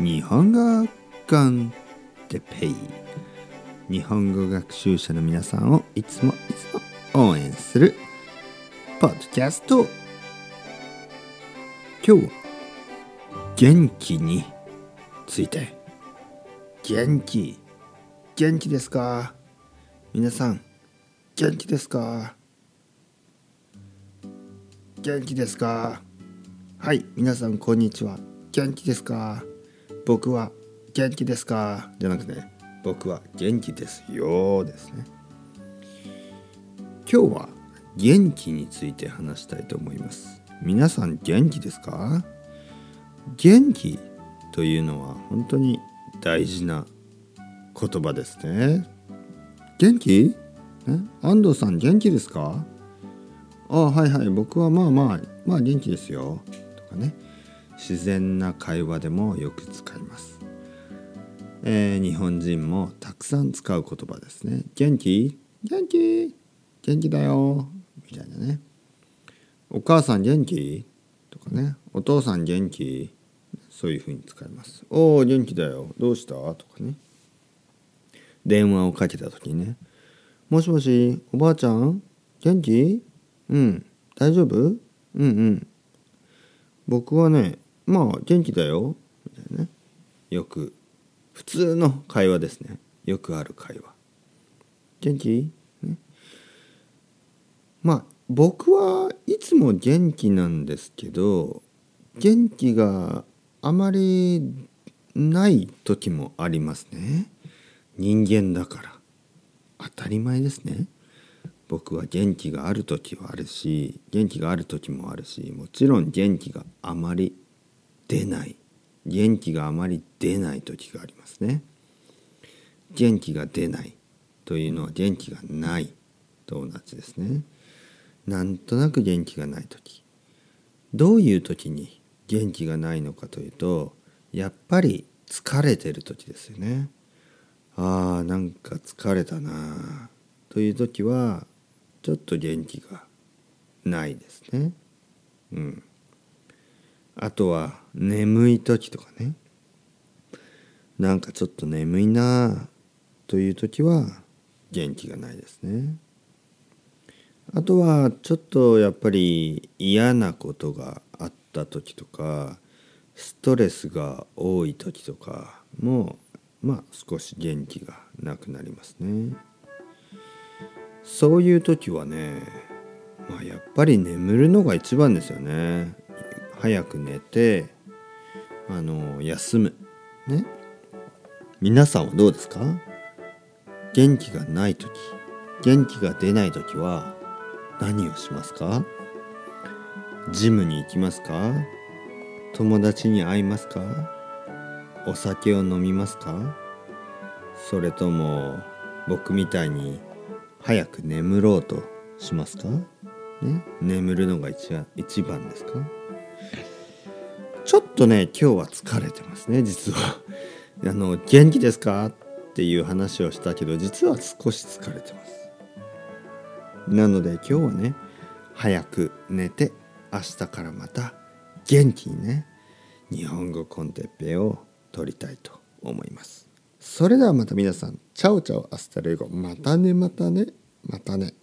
日本語コンテペイ。日本語学習者の皆さんをいつもいつも応援するポッドキャスト。今日は元気について。元気。元気ですか？皆さん元気ですか？元気ですか？はい皆さんこんにちは。元気ですか？僕は元気ですか？じゃなくて僕は元気ですよですね。今日は元気について話したいと思います。皆さん元気ですか？元気というのは本当に大事な言葉ですね。元気？安藤さん元気ですか？あはいはい。僕はまあまあまあ元気ですよ。とかね。自然な会話でもよく使います、えー、日本人もたくさん使う言葉ですね。元気？元気？元気だよ。みたいなね。お母さん元気？とかね。お父さん元気？そういうふうに使います。おお元気だよ。どうした？とかね。電話をかけた時にね。もしもしおばあちゃん？元気？うん。大丈夫？うんうん。僕はねまあ元気だよ。みたいなね。よく。普通の会話ですね。よくある会話。元気、ね、まあ僕はいつも元気なんですけど元気があまりない時もありますね。人間だから。当たり前ですね。僕は元気がある時はあるし元気がある時もあるしもちろん元気があまり出ない。元気があまり出ない時がありますね。元気が出ないというのは元気がないと同じですね。なんとなく元気がない時。どういう時に元気がないのかというとやっぱり疲れてる時ですよね。あーなんか疲れたなという時はちょっと元気がないですね。うん。あとは眠い時とかね。なんかちょっと眠いなという時は元気がないですね。あとはちょっとやっぱり嫌なことがあった時とかストレスが多い時とかもまあ少し元気がなくなりますね。そういう時はねまあやっぱり眠るのが一番ですよね。早く寝てあの休む。ね。皆さんはどうですか？元気がない時元気が出ない時は何をしますか？ジムに行きますか？友達に会いますか？お酒を飲みますか？それとも僕みたいに早く眠ろうとしますか、ね、眠るのが一番一番ですか？ちょっとね今日は疲れてますね実は。あの元気ですか？っていう話をしたけど実は少し疲れてます。なので今日はね早く寝て明日からまた元気にね日本語 con Teppei を取りたいと思います。それではまた皆さん chao chao hasta luego またねまたねまたね。